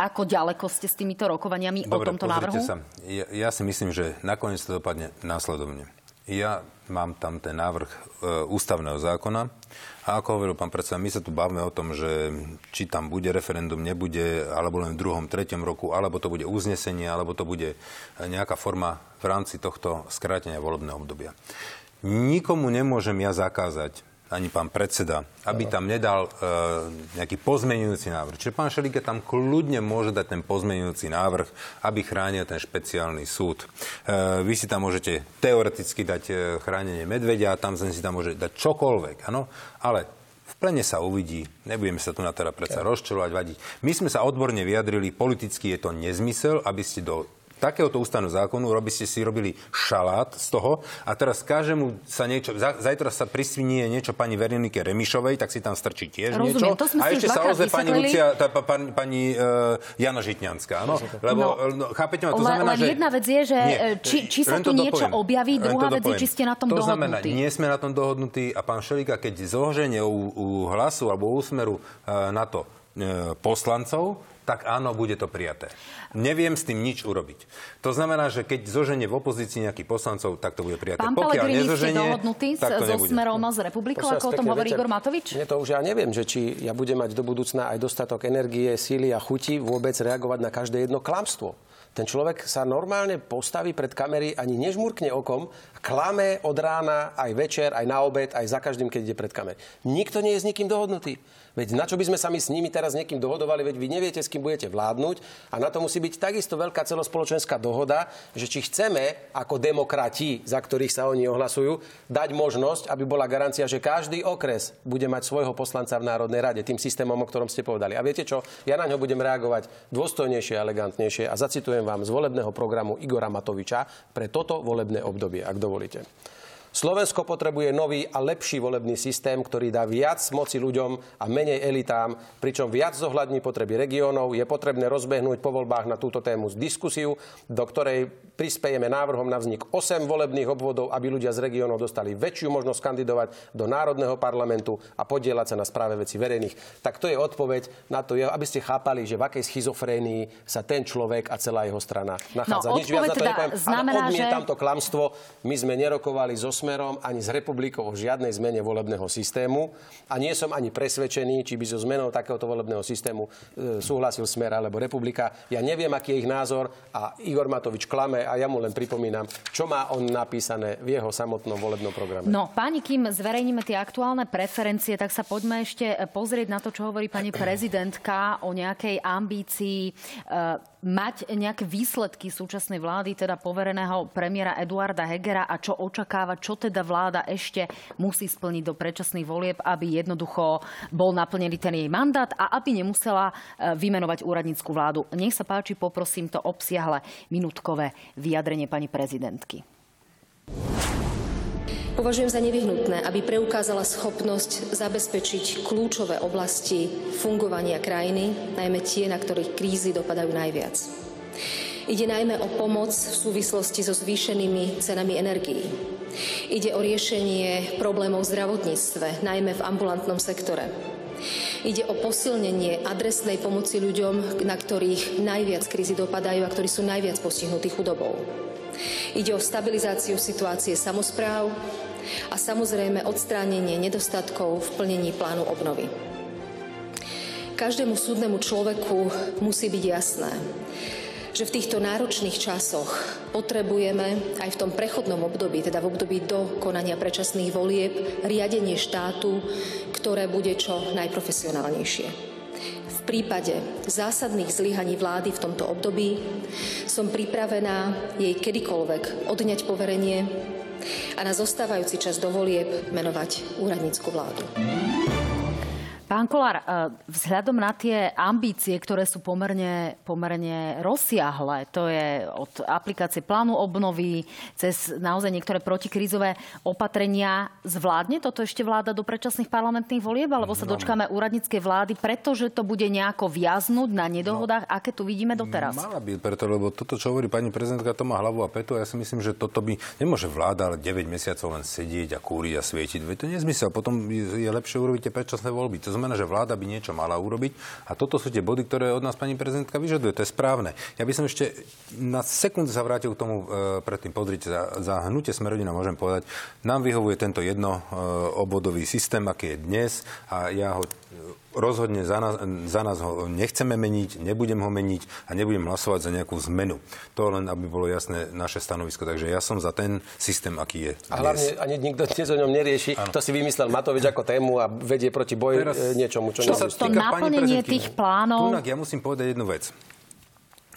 ako ďaleko ste s týmito rokovaniami Dobre, o tomto návrhu? Sa. Ja, ja si myslím, že nakoniec to dopadne následovne. Ja mám tam ten návrh e, ústavného zákona a ako hovoril pán predseda, my sa tu bavíme o tom, že či tam bude referendum, nebude, alebo len v druhom, treťom roku, alebo to bude uznesenie, alebo to bude nejaká forma v rámci tohto skrátenia volebného obdobia. Nikomu nemôžem ja zakázať, ani pán predseda, aby tam nedal e, nejaký pozmenujúci návrh. Čiže pán Šelike tam kľudne môže dať ten pozmenujúci návrh, aby chránil ten špeciálny súd. E, vy si tam môžete teoreticky dať e, chránenie medvedia, tam si tam môžete dať čokoľvek, ano? ale v plene sa uvidí, nebudeme sa tu na teda predsa rozčelovať, vadiť. My sme sa odborne vyjadrili, politicky je to nezmysel, aby ste do takéhoto ústavného zákonu, robi ste si robili šalát z toho a teraz každému sa niečo, zajtra sa prisvinie niečo pani Veronike Remišovej, tak si tam strčí tiež Rozumiem, niečo. To a ešte sa ozve pani Lucia, tá, pani, pani uh, Jana Žitňanská. No, lebo, no, no, chápete ma, to znamená, len že... jedna vec je, že nie, či, či sa tu niečo dopoviem, objaví, druhá vec je, či ste na tom to dohodnutí. Znamená, nie sme na tom dohodnutí a pán Šelika, keď zoženie u, u hlasu alebo úsmeru uh, na to uh, poslancov, tak áno, bude to prijaté. Neviem s tým nič urobiť. To znamená, že keď zoženie v opozícii nejakých poslancov, tak to bude prijaté. Pán Pokiaľ nezoženie, ste tak to so Smerom z republikou, ako o tom hovorí Igor Matovič? Nie to už ja neviem, že či ja budem mať do budúcna aj dostatok energie, síly a chuti vôbec reagovať na každé jedno klamstvo. Ten človek sa normálne postaví pred kamery, ani nežmurkne okom klame od rána, aj večer, aj na obed, aj za každým, keď ide pred kamer. Nikto nie je s nikým dohodnutý. Veď na čo by sme sa s nimi teraz niekým dohodovali, veď vy neviete, s kým budete vládnuť a na to musí byť takisto veľká celospoločenská dohoda, že či chceme ako demokrati, za ktorých sa oni ohlasujú, dať možnosť, aby bola garancia, že každý okres bude mať svojho poslanca v Národnej rade, tým systémom, o ktorom ste povedali. A viete čo? Ja na ňo budem reagovať dôstojnejšie, elegantnejšie a zacitujem vám z volebného programu Igora Matoviča pre toto volebné obdobie, ak dovolíte dovolíte. Slovensko potrebuje nový a lepší volebný systém, ktorý dá viac moci ľuďom a menej elitám, pričom viac zohľadní potreby regiónov. Je potrebné rozbehnúť po voľbách na túto tému diskusiu, do ktorej prispejeme návrhom na vznik 8 volebných obvodov, aby ľudia z regiónov dostali väčšiu možnosť kandidovať do Národného parlamentu a podielať sa na správe veci verejných. Tak to je odpoveď na to, aby ste chápali, že v akej schizofrénii sa ten človek a celá jeho strana nachádza. No, Nič viac na to teda nepoviem, znamená, ale odmietam že... to klamstvo. My sme nerokovali so Smerom ani s republikou o žiadnej zmene volebného systému a nie som ani presvedčený, či by so zmenou takéhoto volebného systému e, súhlasil Smer alebo republika. Ja neviem, aký je ich názor a Igor Matovič klame a ja mu len pripomínam, čo má on napísané v jeho samotnom volebnom programe. No, páni, kým zverejníme tie aktuálne preferencie, tak sa poďme ešte pozrieť na to, čo hovorí pani prezidentka o nejakej ambícii e, mať nejaké výsledky súčasnej vlády, teda povereného premiéra Eduarda Hegera a čo očakáva, čo teda vláda ešte musí splniť do predčasných volieb, aby jednoducho bol naplnený ten jej mandát a aby nemusela e, vymenovať úradnícku vládu. Nech sa páči, poprosím to obsiahle minútkové vyjadrenie pani prezidentky. Považujem za nevyhnutné, aby preukázala schopnosť zabezpečiť kľúčové oblasti fungovania krajiny, najmä tie, na ktorých krízy dopadajú najviac. Ide najmä o pomoc v súvislosti so zvýšenými cenami energií. Ide o riešenie problémov v zdravotníctve, najmä v ambulantnom sektore. Ide o posilnenie adresnej pomoci ľuďom, na ktorých najviac krízy dopadajú a ktorí sú najviac postihnutí chudobou. Ide o stabilizáciu situácie samozpráv a samozrejme odstránenie nedostatkov v plnení plánu obnovy. Každému súdnemu človeku musí byť jasné, že v týchto náročných časoch potrebujeme aj v tom prechodnom období, teda v období do konania predčasných volieb, riadenie štátu, ktoré bude čo najprofesionálnejšie prípade zásadných zlyhaní vlády v tomto období som pripravená jej kedykoľvek odňať poverenie a na zostávajúci čas do volieb menovať úradnícku vládu. Pán Kolár, e, vzhľadom na tie ambície, ktoré sú pomerne, pomerne rozsiahle, to je od aplikácie plánu obnovy cez naozaj niektoré protikrízové opatrenia, zvládne toto ešte vláda do predčasných parlamentných volieb, alebo sa no. dočkáme úradníckej vlády, pretože to bude nejako viaznúť na nedohodách, no, aké tu vidíme doteraz? Mala by preto, lebo toto, čo hovorí pani prezidentka, to má hlavu a petu a ja si myslím, že toto by nemôže vláda ale 9 mesiacov len sedieť a kúriť a svietiť. Veď to nezmysel. Potom je lepšie urobiť tie predčasné voľby. To znamená, že vláda by niečo mala urobiť a toto sú tie body, ktoré od nás pani prezidentka vyžaduje. To je správne. Ja by som ešte na sekundu sa vrátil k tomu e, predtým. Pozrite, za, za hnutie Smerodina môžem povedať, nám vyhovuje tento jedno e, obodový systém, aký je dnes a ja ho rozhodne za nás, za nás ho nechceme meniť, nebudem ho meniť a nebudem hlasovať za nejakú zmenu. To len, aby bolo jasné naše stanovisko. Takže ja som za ten systém, aký je. A hlavne ani nikto dnes o ňom nerieši. Ano. To si vymyslel Matovič ako tému a vedie proti boju Teraz, e, niečomu, čo, čo sa To naplnenie tých plánov... Tunak, ja musím povedať jednu vec.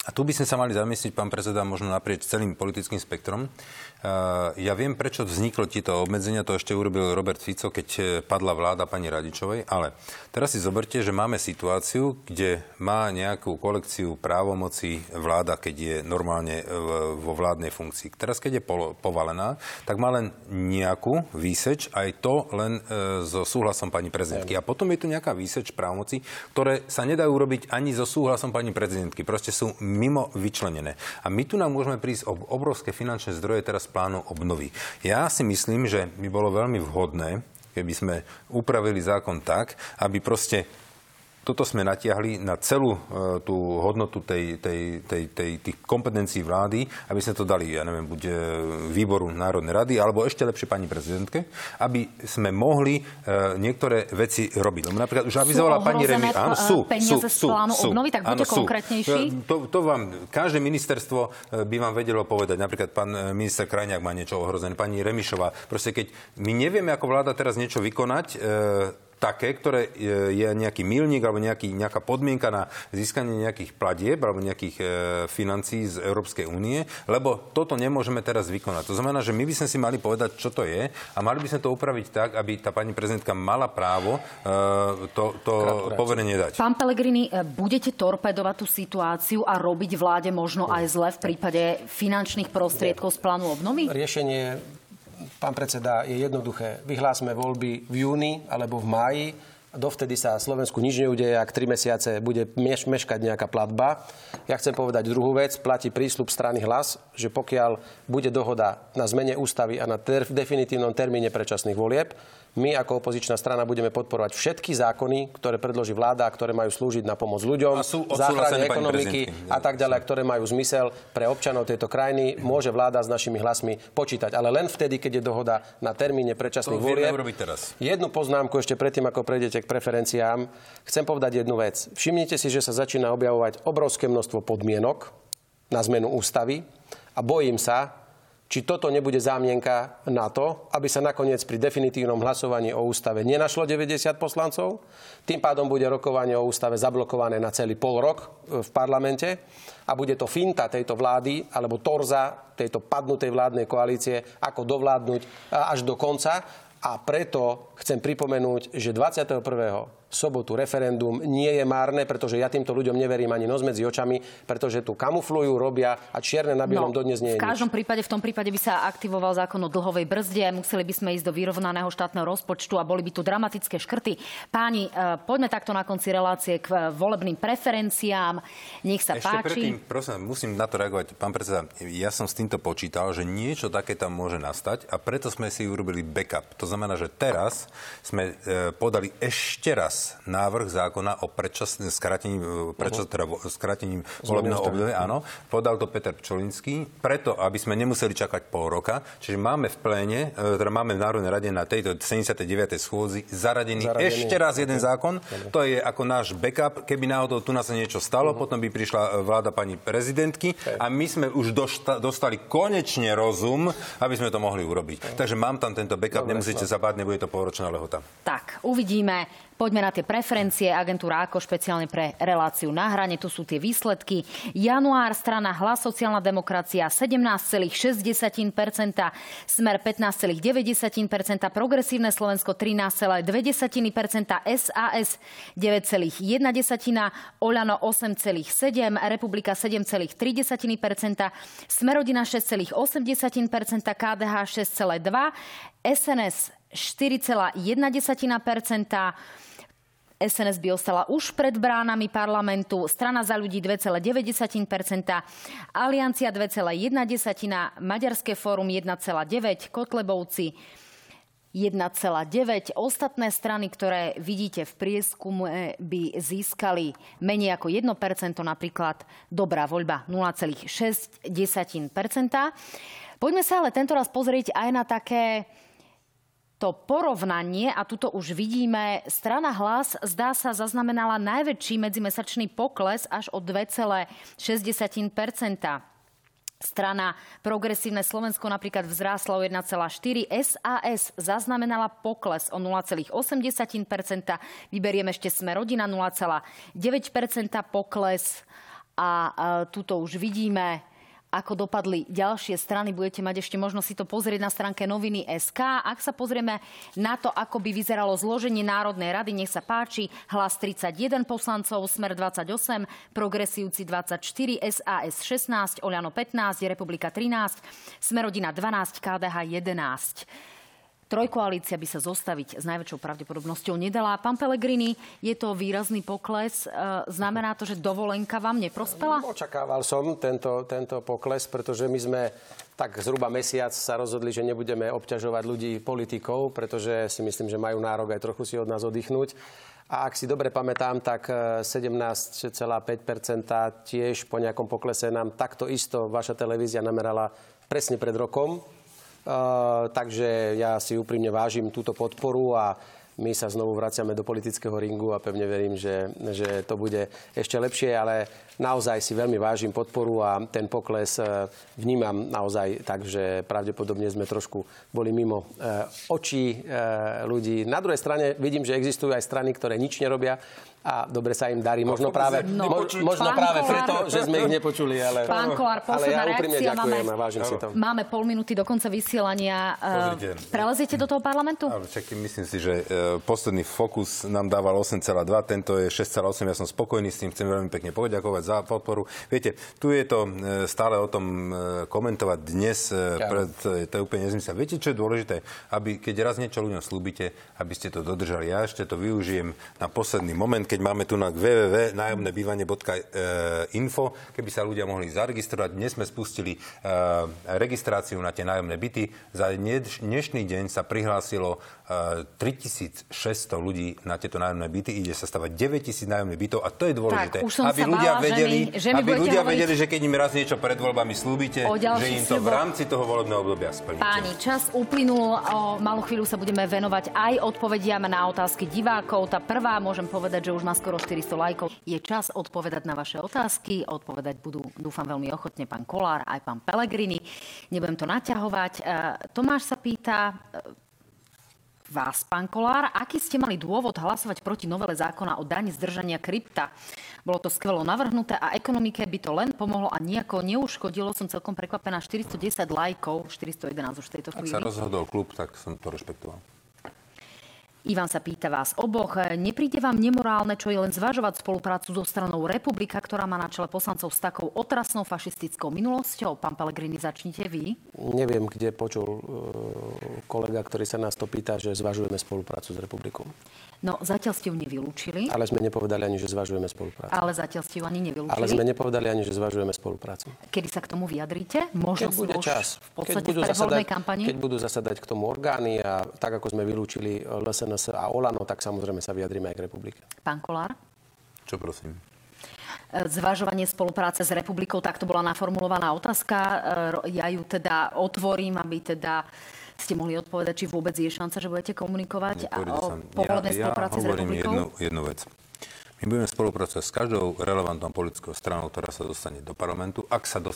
A tu by sme sa mali zamyslieť, pán predseda, možno naprieč celým politickým spektrom. Ja viem, prečo vzniklo tieto obmedzenia, to ešte urobil Robert Fico, keď e, padla vláda pani Radičovej, ale teraz si zoberte, že máme situáciu, kde má nejakú kolekciu právomocí vláda, keď je normálne e, vo vládnej funkcii. Teraz, keď je povalená, tak má len nejakú výseč, aj to len so súhlasom pani prezidentky. A potom je tu nejaká výseč právomocí, ktoré sa nedajú robiť ani so súhlasom pani prezidentky. Proste sú mimo vyčlenené. A my tu nám môžeme prísť o obrovské finančné zdroje teraz plánu obnovy. Ja si myslím, že by bolo veľmi vhodné, keby sme upravili zákon tak, aby proste toto sme natiahli na celú e, tú hodnotu tej, tej, tej, tej, tých kompetencií vlády, aby sme to dali, ja neviem, buď e, výboru Národnej rady, alebo ešte lepšie pani prezidentke, aby sme mohli e, niektoré veci robiť. Lebo napríklad už avizovala pani Remi... Áno, sú, sú, plánu sú, obnovy, tak buďte konkrétnejší. To, to vám, každé ministerstvo by vám vedelo povedať. Napríklad pán minister Krajňák má niečo ohrozené, pani Remišová. Proste keď my nevieme ako vláda teraz niečo vykonať, také, ktoré je nejaký milník alebo nejaký, nejaká podmienka na získanie nejakých platieb alebo nejakých e, financií z Európskej únie, lebo toto nemôžeme teraz vykonať. To znamená, že my by sme si mali povedať, čo to je a mali by sme to upraviť tak, aby tá pani prezidentka mala právo e, to, to poverenie dať. Pán Pelegrini, e, budete torpedovať tú situáciu a robiť vláde možno aj zle v prípade finančných prostriedkov z plánu obnovy? Riešenie pán predseda, je jednoduché. Vyhlásme voľby v júni alebo v máji. Dovtedy sa Slovensku nič neudeje, ak tri mesiace bude meš- meškať nejaká platba. Ja chcem povedať druhú vec. Platí prísľub strany hlas, že pokiaľ bude dohoda na zmene ústavy a na ter- definitívnom termíne predčasných volieb, my ako opozičná strana budeme podporovať všetky zákony, ktoré predloží vláda, ktoré majú slúžiť na pomoc ľuďom, záchrane ekonomiky a tak ďalej, ktoré majú zmysel pre občanov tejto krajiny. Môže vláda s našimi hlasmi počítať, ale len vtedy, keď je dohoda na termíne predčasných volieb. Jednu poznámku ešte predtým, ako prejdete k preferenciám. Chcem povedať jednu vec. Všimnite si, že sa začína objavovať obrovské množstvo podmienok na zmenu ústavy a bojím sa, či toto nebude zámienka na to, aby sa nakoniec pri definitívnom hlasovaní o ústave nenašlo 90 poslancov. Tým pádom bude rokovanie o ústave zablokované na celý pol rok e, v parlamente a bude to finta tejto vlády alebo torza tejto padnutej vládnej koalície, ako dovládnuť e, až do konca. A preto chcem pripomenúť, že 21 sobotu referendum nie je márne, pretože ja týmto ľuďom neverím ani noc medzi očami, pretože tu kamuflujú, robia a čierne na bielom no, dodnes nie je V každom nič. prípade, v tom prípade by sa aktivoval zákon o dlhovej brzde, museli by sme ísť do vyrovnaného štátneho rozpočtu a boli by tu dramatické škrty. Páni, e, poďme takto na konci relácie k e, volebným preferenciám. Nech sa Ešte páči. Predtým, prosím, musím na to reagovať. Pán predseda, ja som s týmto počítal, že niečo také tam môže nastať a preto sme si urobili backup. To znamená, že teraz sme e, podali ešte raz návrh zákona o predčasným skratením, e, prečas, teda, skratením volebného obdobia, áno. Podal to Peter Pčolinský, preto, aby sme nemuseli čakať pol roka. Čiže máme v pléne, e, teda máme v Národnej rade na tejto 79. schôzi zaradený, zaradený ešte raz okay. jeden zákon. Okay. To je ako náš backup. Keby náhodou tu nás sa niečo stalo, uh-huh. potom by prišla e, vláda pani prezidentky okay. a my sme už došta, dostali konečne rozum, aby sme to mohli urobiť. Okay. Takže mám tam tento backup, Dobre, nemusíte sa báť, nebude to polročná lehota. Tak, uvidíme. Poďme na tie preferencie. Agentúra ako špeciálne pre reláciu na hrane. Tu sú tie výsledky. Január strana Hlas sociálna demokracia 17,6%, Smer 15,9%, Progresívne Slovensko 13,2%, SAS 9,1%, Oľano 8,7%, Republika 7,3%, Smerodina 6,8%, KDH 6,2%, SNS 4,1%, SNS by ostala už pred bránami parlamentu, strana za ľudí 2,9%, Aliancia 2,1%, Maďarské fórum 1,9%, Kotlebovci 1,9. Ostatné strany, ktoré vidíte v prieskume, by získali menej ako 1%, napríklad Dobrá voľba 0,6%. Poďme sa ale tento raz pozrieť aj na také to porovnanie, a tuto už vidíme, strana hlas zdá sa zaznamenala najväčší medzimesačný pokles až o 2,6 Strana Progresívne Slovensko napríklad vzrástla o 1,4. SAS zaznamenala pokles o 0,8% Vyberiem ešte Sme rodina 0,9% pokles. A tuto už vidíme ako dopadli ďalšie strany. Budete mať ešte možnosť si to pozrieť na stránke noviny SK. Ak sa pozrieme na to, ako by vyzeralo zloženie Národnej rady, nech sa páči. Hlas 31 poslancov, Smer 28, Progresívci 24, SAS 16, Oľano 15, Republika 13, Smerodina 12, KDH 11. Trojkoalícia by sa zostaviť s najväčšou pravdepodobnosťou nedala. Pán Pelegrini, je to výrazný pokles. E, znamená to, že dovolenka vám neprospela? Očakával som tento, tento pokles, pretože my sme tak zhruba mesiac sa rozhodli, že nebudeme obťažovať ľudí politikov, pretože si myslím, že majú nárok aj trochu si od nás oddychnúť. A ak si dobre pamätám, tak 17,5% tiež po nejakom poklese nám takto isto vaša televízia namerala presne pred rokom. Takže ja si úprimne vážim túto podporu a my sa znovu vraciame do politického ringu a pevne verím, že, že to bude ešte lepšie, ale naozaj si veľmi vážim podporu a ten pokles e, vnímam naozaj tak, že pravdepodobne sme trošku boli mimo e, očí e, ľudí. Na druhej strane vidím, že existujú aj strany, ktoré nič nerobia a dobre sa im darí. Možno práve, no, mo, možno práve Kolár, preto, že sme ich nepočuli. Ale, pán Kolár, posledná ale ja úprimne reakcia. ďakujem máme, a vážim si to. Máme pol minúty do konca vysielania. Pozrite. Preleziete do toho parlamentu? Ale čaký, myslím si, že e, posledný fokus nám dával 8,2, tento je 6,8. Ja som spokojný s tým, chcem veľmi pekne poďakovať za podporu. Viete, tu je to e, stále o tom e, komentovať dnes, pred, to je úplne nezmysel. Viete, čo je dôležité? Aby, keď raz niečo ľuďom slúbite, aby ste to dodržali. Ja ešte to využijem na posledný moment, keď máme tu na www.nájomnebývanie.info, keby sa ľudia mohli zaregistrovať. Dnes sme spustili uh, registráciu na tie nájomné byty. Za dnešný deň sa prihlásilo uh, 3600 ľudí na tieto nájomné byty. Ide sa stavať 9000 nájomných bytov a to je dôležité. Tak, aby ľudia bála, vedeli, že mi, že mi aby ľudia hovoriť... vedeli, že keď im raz niečo pred voľbami slúbite, že im to v rámci toho volebného obdobia splníte. Páni, čas uplynul. O malú chvíľu sa budeme venovať aj odpovediam na otázky divákov. Tá prvá, môžem povedať, že už má skoro 400 lajkov. Je čas odpovedať na vaše otázky. Odpovedať budú, dúfam, veľmi ochotne pán Kolár, aj pán Pelegrini. Nebudem to naťahovať. E, Tomáš sa pýta, e, vás, pán Kolár, aký ste mali dôvod hlasovať proti novele zákona o dani zdržania krypta? Bolo to skvelo navrhnuté a ekonomike by to len pomohlo a nejako neuškodilo. Som celkom prekvapená. 410 lajkov, 411 už v tejto chvíli. Ak sa rozhodol klub, tak som to rešpektoval. Ivan sa pýta vás oboch. Nepríde vám nemorálne, čo je len zvažovať spoluprácu so stranou Republika, ktorá má na čele poslancov s takou otrasnou fašistickou minulosťou? Pán Pellegrini, začnite vy. Neviem, kde počul uh, kolega, ktorý sa nás to pýta, že zvažujeme spoluprácu s Republikou. No, zatiaľ ste ju nevylúčili. Ale sme nepovedali ani, že zvažujeme spoluprácu. Ale zatiaľ ste ju ani nevylúčili. Ale sme nepovedali ani, že zvažujeme spoluprácu. Kedy sa k tomu vyjadríte? Možno keď bude čas. V podstate keď budú, v zasadať, kampani? keď budú zasadať k tomu orgány a tak, ako sme vylúčili LSNS a Olano, tak samozrejme sa vyjadríme aj k republike. Pán Kolár? Čo prosím? zvažovanie spolupráce s republikou, takto bola naformulovaná otázka. Ja ju teda otvorím, aby teda ste mohli odpovedať, či vôbec je šanca, že budete komunikovať o povolebnej ja, spolupráci ja s republikou? Jednu, jednu vec. My budeme spolupracovať s každou relevantnou politickou stranou, ktorá sa dostane do parlamentu. Ak sa dostane